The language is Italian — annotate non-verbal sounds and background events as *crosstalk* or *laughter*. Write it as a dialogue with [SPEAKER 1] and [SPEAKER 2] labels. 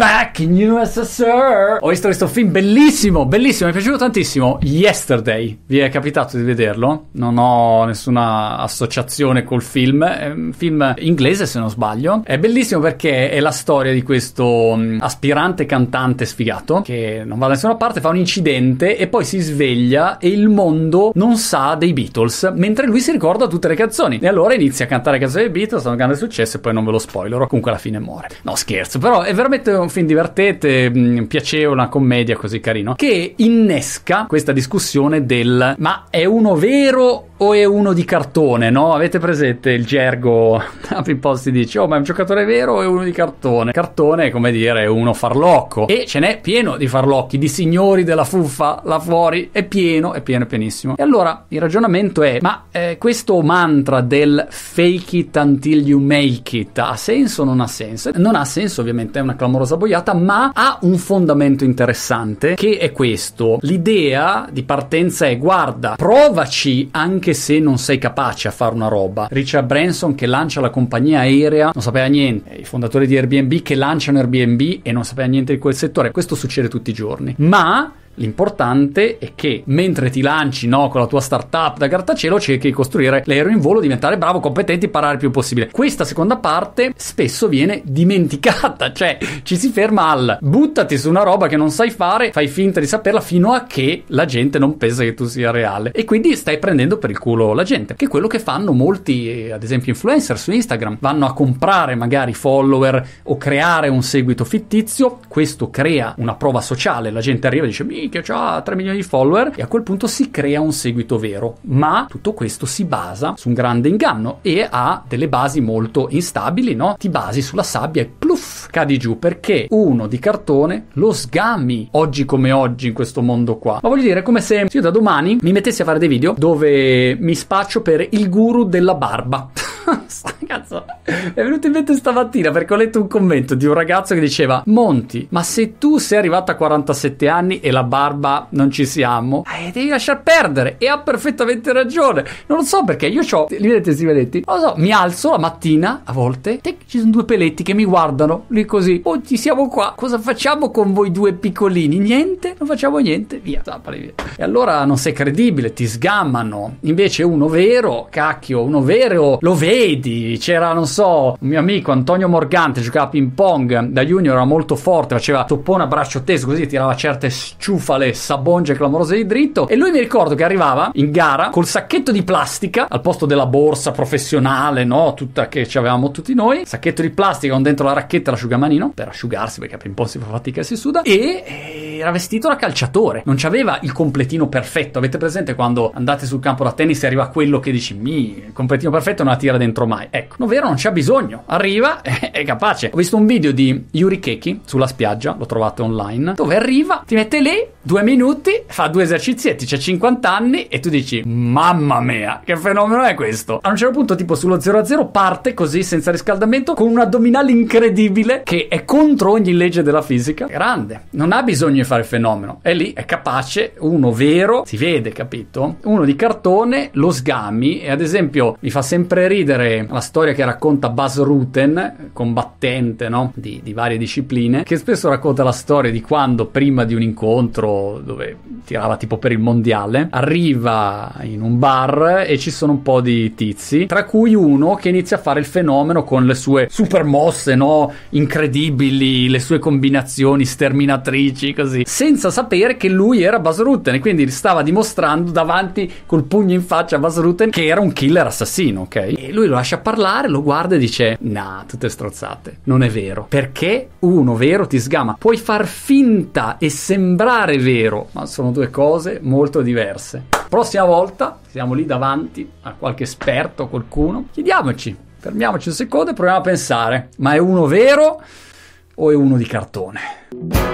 [SPEAKER 1] back in USSR. Ho visto questo film bellissimo, bellissimo, mi è piaciuto tantissimo. Yesterday, vi è capitato di vederlo? Non ho nessuna associazione col film, è un film inglese se non sbaglio. È bellissimo perché è la storia di questo mm, aspirante cantante sfigato che non va da nessuna parte, fa un incidente e poi si sveglia e il mondo non sa dei Beatles, mentre lui si ricorda tutte le canzoni. E allora inizia a cantare canzoni dei Beatles, sono un grande successo e poi non ve lo spoilerò. Comunque alla fine muore. No, scherzo, però è veramente un film divertente, mh, piacevole, una commedia così carino, che innesca questa discussione del ma è uno vero o è uno di cartone, no? Avete presente il gergo? *laughs* A po' si dice, oh ma è un giocatore vero o è uno di cartone? Cartone è come dire uno farlocco e ce n'è pieno di farlocchi, di signori della fuffa là fuori, è pieno, è pieno, è pienissimo. E allora il ragionamento è, ma eh, questo mantra del fake it until you make it ha senso o non ha senso? Non ha senso ovviamente, è una clamorosa boiata, ma ha un fondamento interessante che è questo. L'idea di partenza è guarda, provaci anche se non sei capace a fare una roba. Richard Branson che lancia la compagnia aerea non sapeva niente, i fondatori di Airbnb che lanciano Airbnb e non sapeva niente di quel settore. Questo succede tutti i giorni. Ma L'importante è che mentre ti lanci no, con la tua startup da grattacielo cerchi di costruire l'aereo in volo, diventare bravo, competente, imparare il più possibile. Questa seconda parte spesso viene dimenticata, *laughs* cioè ci si ferma al buttati su una roba che non sai fare, fai finta di saperla fino a che la gente non pensa che tu sia reale. E quindi stai prendendo per il culo la gente, che è quello che fanno molti, ad esempio influencer su Instagram, vanno a comprare magari follower o creare un seguito fittizio, questo crea una prova sociale, la gente arriva e dice minchia, ha 3 milioni di follower e a quel punto si crea un seguito vero. Ma tutto questo si basa su un grande inganno e ha delle basi molto instabili, no? Ti basi sulla sabbia e pluff, cadi giù perché uno di cartone lo sgami oggi come oggi in questo mondo qua. Ma voglio dire, come se io da domani mi mettessi a fare dei video dove mi spaccio per il guru della barba. *laughs* Cazzo, è venuto in mente stamattina perché ho letto un commento di un ragazzo che diceva: Monti, ma se tu sei arrivato a 47 anni e la barba non ci siamo, eh, devi lasciar perdere. E ha perfettamente ragione. Non lo so perché io ho, li vedete questi peletti? Non lo so, mi alzo la mattina a volte, e ci sono due peletti che mi guardano lì così. Oh, siamo qua. Cosa facciamo con voi due piccolini? Niente, non facciamo niente. Via, zappali via. E allora non sei credibile, ti sgammano. Invece uno vero, cacchio, uno vero lo vedi c'era, non so, un mio amico Antonio Morgante, giocava a ping pong da junior, era molto forte, faceva toppone a braccio teso, così tirava certe sciufale sabonge clamorose di dritto. E lui mi ricordo che arrivava in gara col sacchetto di plastica al posto della borsa professionale, no? Tutta che avevamo tutti noi. Sacchetto di plastica con dentro la racchetta e l'asciugamanino per asciugarsi perché a ping pong si fa fatica e si suda. E era vestito da calciatore, non c'aveva il completino perfetto. Avete presente quando andate sul campo da tennis e arriva quello che dici, mi, il completino perfetto non la tira dentro mai. Ecco Ecco, Novero non c'ha bisogno, arriva, *laughs* è, capace. Ho visto un video di Yuri Keki sulla spiaggia, l'ho trovato online, dove arriva, ti mette lì, due minuti, fa due esercizietti, c'ha 50 anni e tu dici, mamma mia, che fenomeno è questo? A un certo punto, tipo sullo 0-0, parte così senza riscaldamento con un addominale incredibile che è contro ogni legge della fisica. Grande, non ha bisogno fare il fenomeno, è lì, è capace, uno vero, si vede, capito? Uno di cartone, lo sgami e ad esempio mi fa sempre ridere la storia che racconta Buzz Ruten, combattente no? di, di, varie discipline, che spesso racconta la storia di quando prima di un incontro dove tirava tipo per il mondiale, arriva in un bar e ci sono un po' di tizi, tra cui uno che inizia a fare il fenomeno con le sue super mosse, no? incredibili, le sue combinazioni sterminatrici, così, senza sapere che lui era Buzz Ruten e quindi stava dimostrando davanti col pugno in faccia a Ruten che era un killer assassino, ok? E lui lo lascia parlare parlare, lo guarda e dice: Nah, tutte strozzate. Non è vero. Perché uno vero ti sgama. Puoi far finta e sembrare vero, ma sono due cose molto diverse. Prossima volta siamo lì davanti a qualche esperto, qualcuno. Chiediamoci, fermiamoci un secondo e proviamo a pensare: ma è uno vero o è uno di cartone?